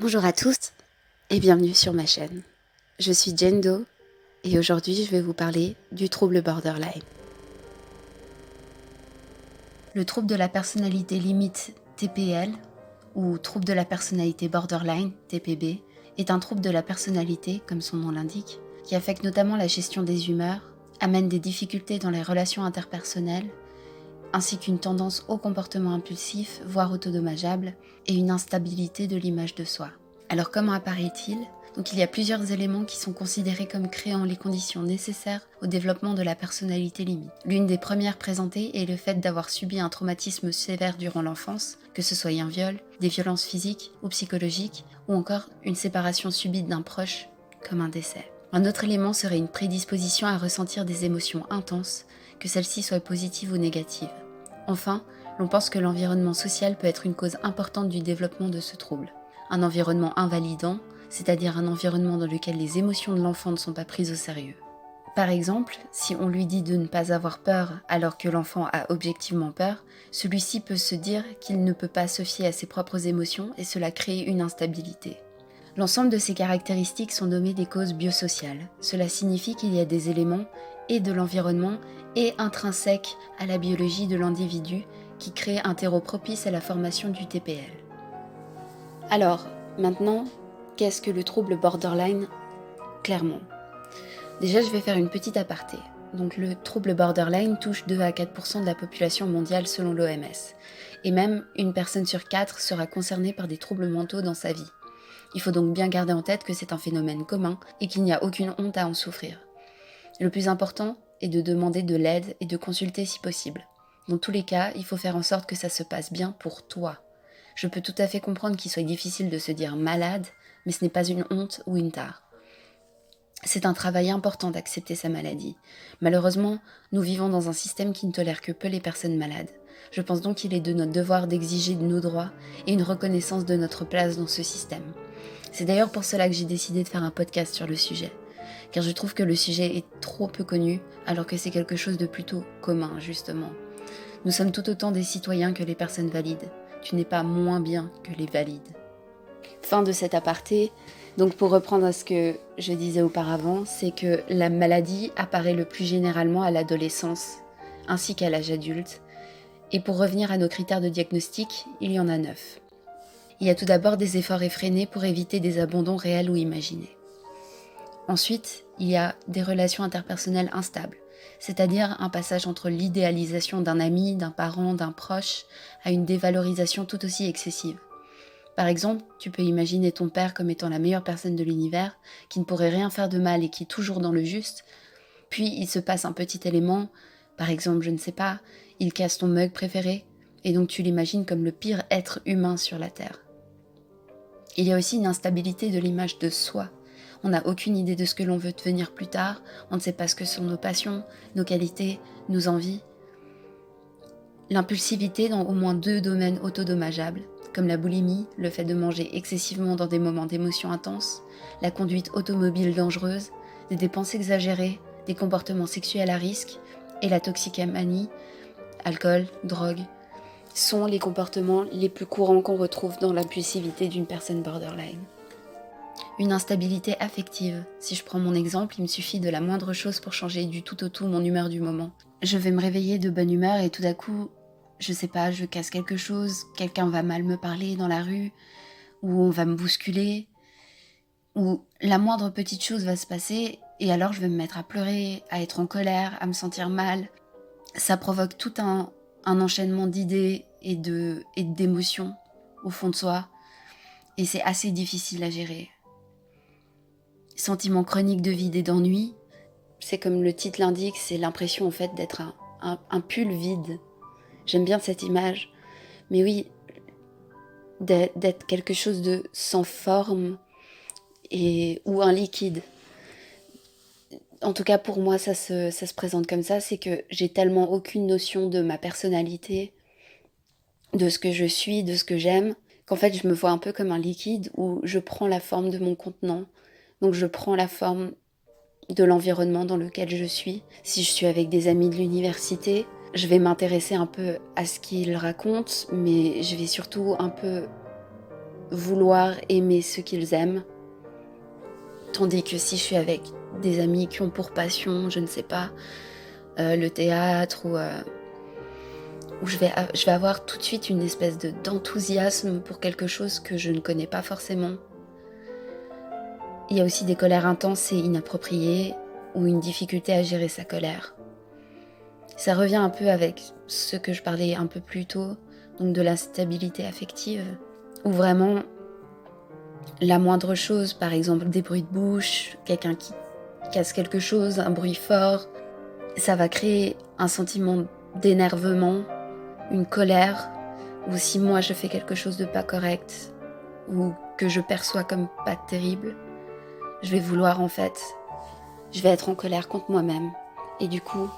Bonjour à tous et bienvenue sur ma chaîne. Je suis Jane Doe et aujourd'hui je vais vous parler du trouble borderline. Le trouble de la personnalité limite TPL ou trouble de la personnalité borderline TPB est un trouble de la personnalité, comme son nom l'indique, qui affecte notamment la gestion des humeurs, amène des difficultés dans les relations interpersonnelles, ainsi qu'une tendance au comportement impulsif, voire autodommageable, et une instabilité de l'image de soi. Alors comment apparaît-il? Donc il y a plusieurs éléments qui sont considérés comme créant les conditions nécessaires au développement de la personnalité limite. L'une des premières présentées est le fait d'avoir subi un traumatisme sévère durant l'enfance, que ce soit un viol, des violences physiques ou psychologiques, ou encore une séparation subite d'un proche, comme un décès. Un autre élément serait une prédisposition à ressentir des émotions intenses, que celles-ci soient positives ou négatives. Enfin, l'on pense que l'environnement social peut être une cause importante du développement de ce trouble. Un environnement invalidant, c'est-à-dire un environnement dans lequel les émotions de l'enfant ne sont pas prises au sérieux. Par exemple, si on lui dit de ne pas avoir peur alors que l'enfant a objectivement peur, celui-ci peut se dire qu'il ne peut pas se fier à ses propres émotions et cela crée une instabilité. L'ensemble de ces caractéristiques sont nommées des causes biosociales. Cela signifie qu'il y a des éléments et de l'environnement et intrinsèques à la biologie de l'individu qui créent un terreau propice à la formation du TPL. Alors, maintenant, qu'est-ce que le trouble borderline? Clairement. Déjà, je vais faire une petite aparté. Donc, le trouble borderline touche 2 à 4% de la population mondiale selon l'OMS. Et même une personne sur quatre sera concernée par des troubles mentaux dans sa vie. Il faut donc bien garder en tête que c'est un phénomène commun et qu'il n'y a aucune honte à en souffrir. Le plus important est de demander de l'aide et de consulter si possible. Dans tous les cas, il faut faire en sorte que ça se passe bien pour toi. Je peux tout à fait comprendre qu'il soit difficile de se dire malade mais ce n'est pas une honte ou une tare. C'est un travail important d'accepter sa maladie. Malheureusement, nous vivons dans un système qui ne tolère que peu les personnes malades. Je pense donc qu'il est de notre devoir d'exiger de nos droits et une reconnaissance de notre place dans ce système. C'est d'ailleurs pour cela que j'ai décidé de faire un podcast sur le sujet, car je trouve que le sujet est trop peu connu, alors que c'est quelque chose de plutôt commun, justement. Nous sommes tout autant des citoyens que les personnes valides. Tu n'es pas moins bien que les valides. Fin de cet aparté. Donc pour reprendre ce que je disais auparavant, c'est que la maladie apparaît le plus généralement à l'adolescence ainsi qu'à l'âge adulte. Et pour revenir à nos critères de diagnostic, il y en a neuf. Il y a tout d'abord des efforts effrénés pour éviter des abandons réels ou imaginés. Ensuite, il y a des relations interpersonnelles instables, c'est-à-dire un passage entre l'idéalisation d'un ami, d'un parent, d'un proche, à une dévalorisation tout aussi excessive. Par exemple, tu peux imaginer ton père comme étant la meilleure personne de l'univers, qui ne pourrait rien faire de mal et qui est toujours dans le juste. Puis il se passe un petit élément, par exemple, je ne sais pas, il casse ton mug préféré, et donc tu l'imagines comme le pire être humain sur la Terre. Il y a aussi une instabilité de l'image de soi. On n'a aucune idée de ce que l'on veut devenir plus tard, on ne sait pas ce que sont nos passions, nos qualités, nos envies. L'impulsivité dans au moins deux domaines autodommageables, comme la boulimie, le fait de manger excessivement dans des moments d'émotion intenses, la conduite automobile dangereuse, des dépenses exagérées, des comportements sexuels à risque et la toxicomanie, alcool, drogue, sont les comportements les plus courants qu'on retrouve dans l'impulsivité d'une personne borderline. Une instabilité affective. Si je prends mon exemple, il me suffit de la moindre chose pour changer du tout au tout mon humeur du moment. Je vais me réveiller de bonne humeur et tout à coup, je sais pas, je casse quelque chose, quelqu'un va mal me parler dans la rue, ou on va me bousculer, ou la moindre petite chose va se passer, et alors je vais me mettre à pleurer, à être en colère, à me sentir mal. Ça provoque tout un, enchaînement d'idées et de et d'émotions au fond de soi, et c'est assez difficile à gérer. Sentiment chronique de vide et d'ennui, c'est comme le titre l'indique, c'est l'impression en fait d'être un pull vide J'aime bien cette image. Mais oui, d'être quelque chose de sans forme et, ou un liquide. En tout cas, pour moi, ça se, ça se présente comme ça. C'est que j'ai tellement aucune notion de ma personnalité, de ce que je suis, de ce que j'aime, qu'en fait, je me vois un peu comme un liquide où je prends la forme de mon contenant. Donc, je prends la forme de l'environnement dans lequel je suis. Si je suis avec des amis de l'université, je vais m'intéresser un peu à ce qu'il raconte, mais je vais surtout un peu vouloir aimer ce qu'ils aiment. Tandis que si je suis avec des amis qui ont pour passion, je ne sais pas, euh, le théâtre ou euh, où je vais avoir tout de suite une espèce d'enthousiasme pour quelque chose que je ne connais pas forcément. Il y a aussi des colères intenses et inappropriées ou une difficulté à gérer sa colère. Ça revient un peu avec ce que je parlais un peu plus tôt, donc de l'instabilité affective, où vraiment la moindre chose, par exemple des bruits de bouche, quelqu'un qui casse quelque chose, un bruit fort, ça va créer un sentiment d'énervement, une colère, ou si moi je fais quelque chose de pas correct, ou que je perçois comme pas terrible, je vais vouloir en fait, je vais être en colère contre moi-même. Et du coup,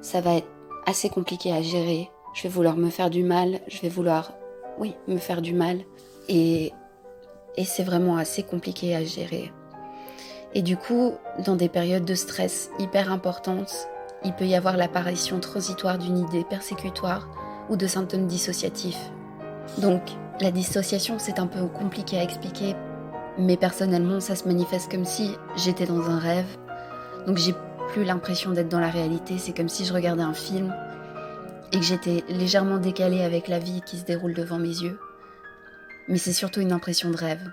ça va être assez compliqué à gérer. Je vais vouloir me faire du mal, je vais vouloir, oui, me faire du mal. Et, et c'est vraiment assez compliqué à gérer. Et du coup, dans des périodes de stress hyper importantes, il peut y avoir l'apparition transitoire d'une idée persécutoire ou de symptômes dissociatifs. Donc, la dissociation, c'est un peu compliqué à expliquer, mais personnellement, ça se manifeste comme si j'étais dans un rêve. Donc, j'ai plus l'impression d'être dans la réalité, c'est comme si je regardais un film et que j'étais légèrement décalée avec la vie qui se déroule devant mes yeux. Mais c'est surtout une impression de rêve.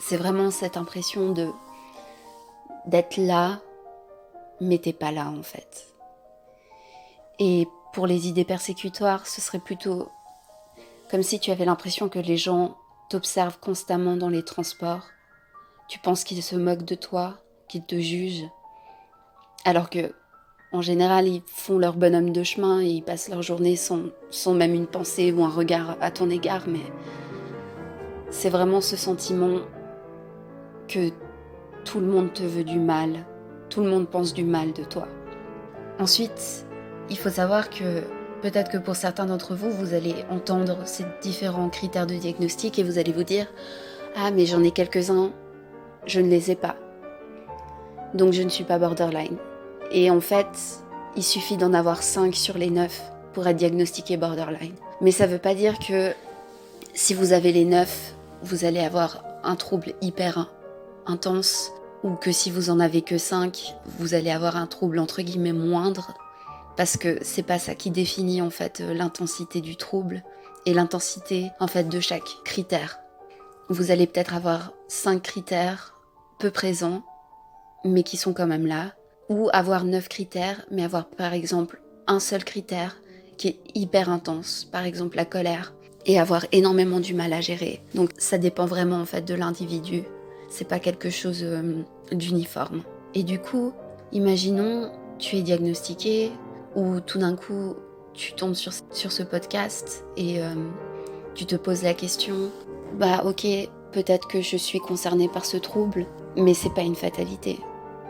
C'est vraiment cette impression de d'être là, mais t'es pas là en fait. Et pour les idées persécutoires, ce serait plutôt comme si tu avais l'impression que les gens t'observent constamment dans les transports. Tu penses qu'ils se moquent de toi, qu'ils te jugent. Alors que, en général, ils font leur bonhomme de chemin et ils passent leur journée sans, sans même une pensée ou un regard à ton égard, mais c'est vraiment ce sentiment que tout le monde te veut du mal, tout le monde pense du mal de toi. Ensuite, il faut savoir que peut-être que pour certains d'entre vous, vous allez entendre ces différents critères de diagnostic et vous allez vous dire Ah, mais j'en ai quelques-uns, je ne les ai pas. Donc je ne suis pas borderline. Et en fait, il suffit d'en avoir 5 sur les 9 pour être diagnostiqué borderline. Mais ça ne veut pas dire que si vous avez les 9, vous allez avoir un trouble hyper intense ou que si vous en avez que 5, vous allez avoir un trouble entre guillemets moindre parce que c'est pas ça qui définit en fait euh, l'intensité du trouble et l'intensité en fait de chaque critère. Vous allez peut-être avoir cinq critères peu présents mais qui sont quand même là ou avoir neuf critères mais avoir par exemple un seul critère qui est hyper intense, par exemple la colère et avoir énormément du mal à gérer. Donc ça dépend vraiment en fait de l'individu. C'est pas quelque chose euh, d'uniforme. Et du coup, imaginons tu es diagnostiqué, où tout d'un coup tu tombes sur, ce podcast et euh, tu te poses la question, bah ok, peut-être que je suis concernée par ce trouble, mais c'est pas une fatalité.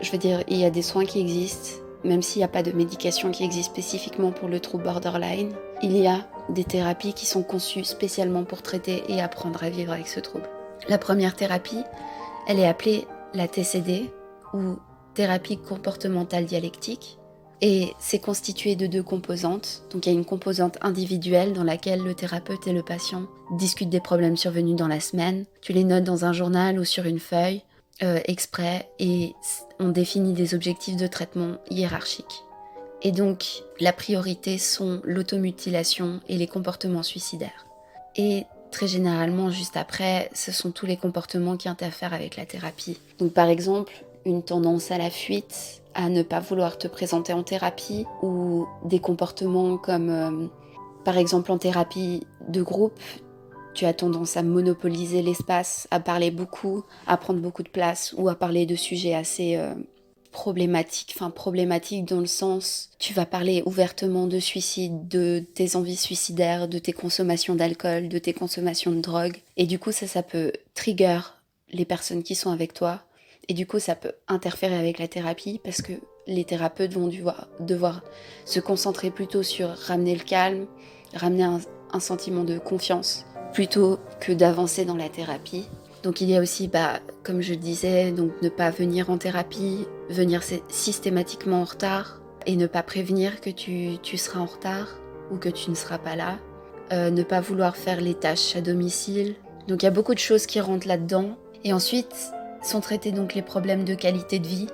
Je veux dire, il y a des soins qui existent, même s'il n'y a pas de médication qui existe spécifiquement pour le trouble borderline, il y a des thérapies qui sont conçues spécialement pour traiter et apprendre à vivre avec ce trouble. La première thérapie, elle est appelée la TCD ou thérapie comportementale dialectique et c'est constitué de deux composantes. Donc il y a une composante individuelle dans laquelle le thérapeute et le patient discutent des problèmes survenus dans la semaine. Tu les notes dans un journal ou sur une feuille euh, exprès et on définit des objectifs de traitement hiérarchiques. Et donc la priorité sont l'automutilation et les comportements suicidaires. Et très généralement, juste après, ce sont tous les comportements qui interfèrent avec la thérapie. Donc par exemple, une tendance à la fuite, à ne pas vouloir te présenter en thérapie ou des comportements comme euh, par exemple en thérapie de groupe, tu as tendance à monopoliser l'espace, à parler beaucoup, à prendre beaucoup de place ou à parler de sujets assez euh, problématiques, enfin problématiques dans le sens tu vas parler ouvertement de suicide, de tes envies suicidaires, de tes consommations d'alcool, de tes consommations de drogue. Et du coup ça ça peut trigger les personnes qui sont avec toi et du coup, ça peut interférer avec la thérapie parce que les thérapeutes vont devoir, se concentrer plutôt sur ramener le calme, ramener un, sentiment de confiance, plutôt que d'avancer dans la thérapie. Donc il y a aussi, bah, comme je disais, donc ne pas venir en thérapie, venir systématiquement en retard et ne pas prévenir que tu, seras en retard ou que tu ne seras pas là. Euh, ne pas vouloir faire les tâches à domicile, Donc il y a beaucoup de choses qui rentrent là-dedans. Et ensuite sont traités donc les problèmes de qualité de vie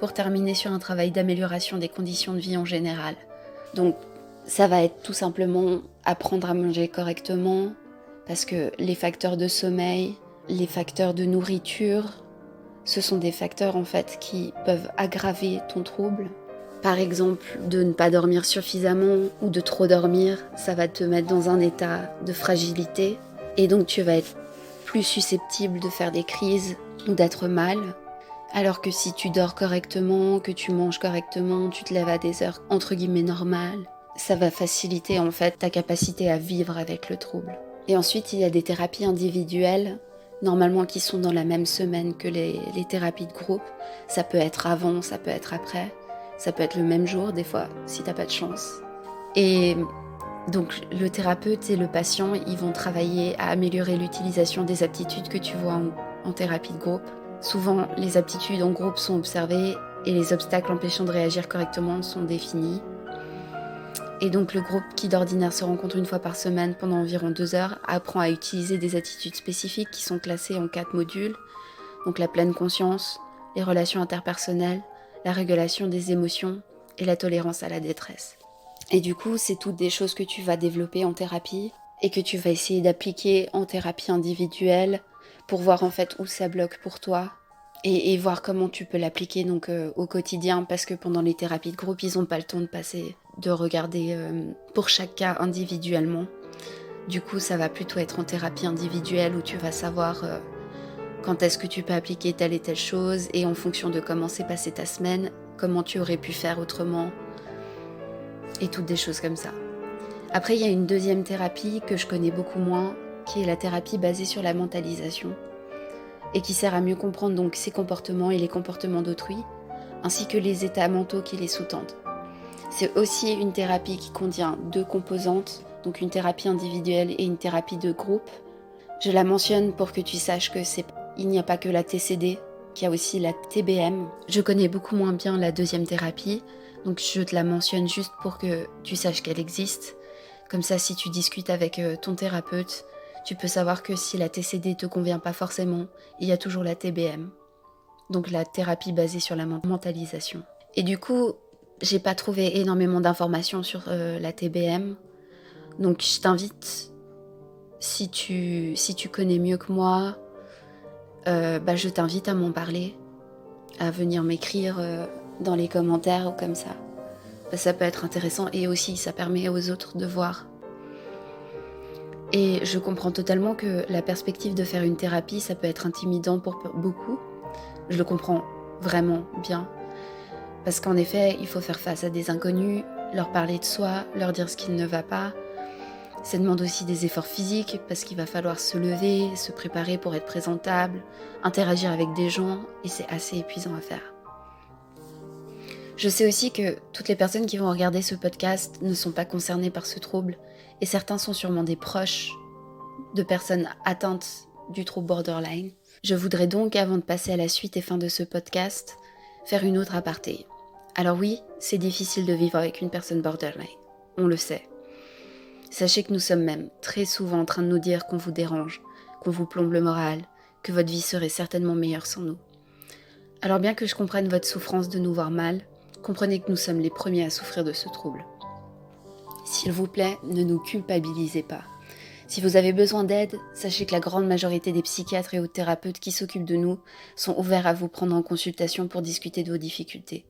pour terminer sur un travail d'amélioration des conditions de vie en général. Donc ça va être tout simplement apprendre à manger correctement parce que les facteurs de sommeil, les facteurs de nourriture, ce sont des facteurs en fait qui peuvent aggraver ton trouble. Par exemple, de ne pas dormir suffisamment ou de trop dormir, ça va te mettre dans un état de fragilité et donc tu vas être plus susceptible de faire des crises ou d'être mal. Alors que si tu dors correctement, que tu manges correctement, tu te lèves à des heures entre guillemets normales, ça va faciliter en fait ta capacité à vivre avec le trouble. Et ensuite, il y a des thérapies individuelles, normalement qui sont dans la même semaine que les, thérapies de groupe. Ça peut être avant, ça peut être après, ça peut être le même jour des fois, si t'as pas de chance. Et donc le thérapeute et le patient, ils vont travailler à améliorer l'utilisation des aptitudes que tu vois en, en thérapie de groupe. Souvent, les aptitudes en groupe sont observées et les obstacles empêchant de réagir correctement sont définis. Et donc le groupe qui d'ordinaire se rencontre une fois par semaine pendant environ deux heures apprend à utiliser des attitudes spécifiques qui sont classées en quatre modules. Donc la pleine conscience, les relations interpersonnelles, la régulation des émotions et la tolérance à la détresse. Et du coup, c'est toutes des choses que tu vas développer en thérapie et que tu vas essayer d'appliquer en thérapie individuelle pour voir en fait où ça bloque pour toi et, voir comment tu peux l'appliquer donc euh, au quotidien parce que pendant les thérapies de groupe, ils n'ont pas le temps de passer, de regarder euh, pour chaque cas individuellement. Du coup, ça va plutôt être en thérapie individuelle où tu vas savoir euh, quand est-ce que tu peux appliquer telle et telle chose et en fonction de comment s'est passée ta semaine, comment tu aurais pu faire autrement et toutes des choses comme ça. Après, il y a une deuxième thérapie que je connais beaucoup moins, qui est la thérapie basée sur la mentalisation et qui sert à mieux comprendre donc ses comportements et les comportements d'autrui, ainsi que les états mentaux qui les sous-tendent. C'est aussi une thérapie qui contient deux composantes, donc une thérapie individuelle et une thérapie de groupe. Je la mentionne pour que tu saches que c'est il n'y a pas que la TCD, qu'il y a aussi la TBM. Je connais beaucoup moins bien la deuxième thérapie, donc je te la mentionne juste pour que tu saches qu'elle existe. Comme ça, si tu discutes avec euh, ton thérapeute, tu peux savoir que si la TCD te convient pas forcément, il y a toujours la TBM. Donc la thérapie basée sur la mentalisation. Et du coup, j'ai pas trouvé énormément d'informations sur euh, la TBM. Donc je t'invite, si tu, si tu connais mieux que moi, euh, bah, je t'invite à m'en parler, à venir m'écrire euh, dans les commentaires ou comme ça. Bah, ça peut être intéressant et aussi ça permet aux autres de voir et je comprends totalement que la perspective de faire une thérapie, ça peut être intimidant pour beaucoup. Je le comprends vraiment bien. Parce qu'en effet, il faut faire face à des inconnus, leur parler de soi, leur dire ce qui ne va pas. Ça demande aussi des efforts physiques parce qu'il va falloir se lever, se préparer pour être présentable, interagir avec des gens et c'est assez épuisant à faire. Je sais aussi que toutes les personnes qui vont regarder ce podcast ne sont pas concernées par ce trouble et certains sont sûrement des proches de personnes atteintes du trouble borderline. Je voudrais donc, avant de passer à la suite et fin de ce podcast, faire une autre aparté. Alors oui, c'est difficile de vivre avec une personne borderline, on le sait. Sachez que nous sommes même très souvent en train de nous dire qu'on vous dérange, qu'on vous plombe le moral, que votre vie serait certainement meilleure sans nous. Alors bien que je comprenne votre souffrance de nous voir mal, comprenez que nous sommes les premiers à souffrir de ce trouble. S'il vous plaît, ne nous culpabilisez pas. Si vous avez besoin d'aide, sachez que la grande majorité des psychiatres et autres thérapeutes qui s'occupent de nous sont ouverts à vous prendre en consultation pour discuter de vos difficultés.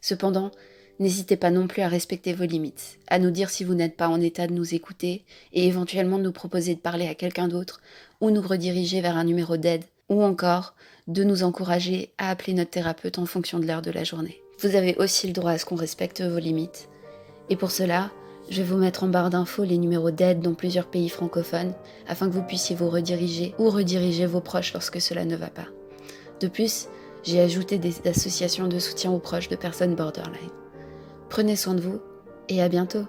Cependant, n'hésitez pas non plus à respecter vos limites, à nous dire si vous n'êtes pas en état de nous écouter et éventuellement de nous proposer de parler à quelqu'un d'autre ou nous rediriger vers un numéro d'aide ou encore de nous encourager à appeler notre thérapeute en fonction de l'heure de la journée. Vous avez aussi le droit à ce qu'on respecte vos limites. Et pour cela, je vais vous mettre en barre d'infos les numéros d'aide dans plusieurs pays francophones afin que vous puissiez vous rediriger ou rediriger vos proches lorsque cela ne va pas. De plus, j'ai ajouté des associations de soutien aux proches de personnes borderline. Prenez soin de vous et à bientôt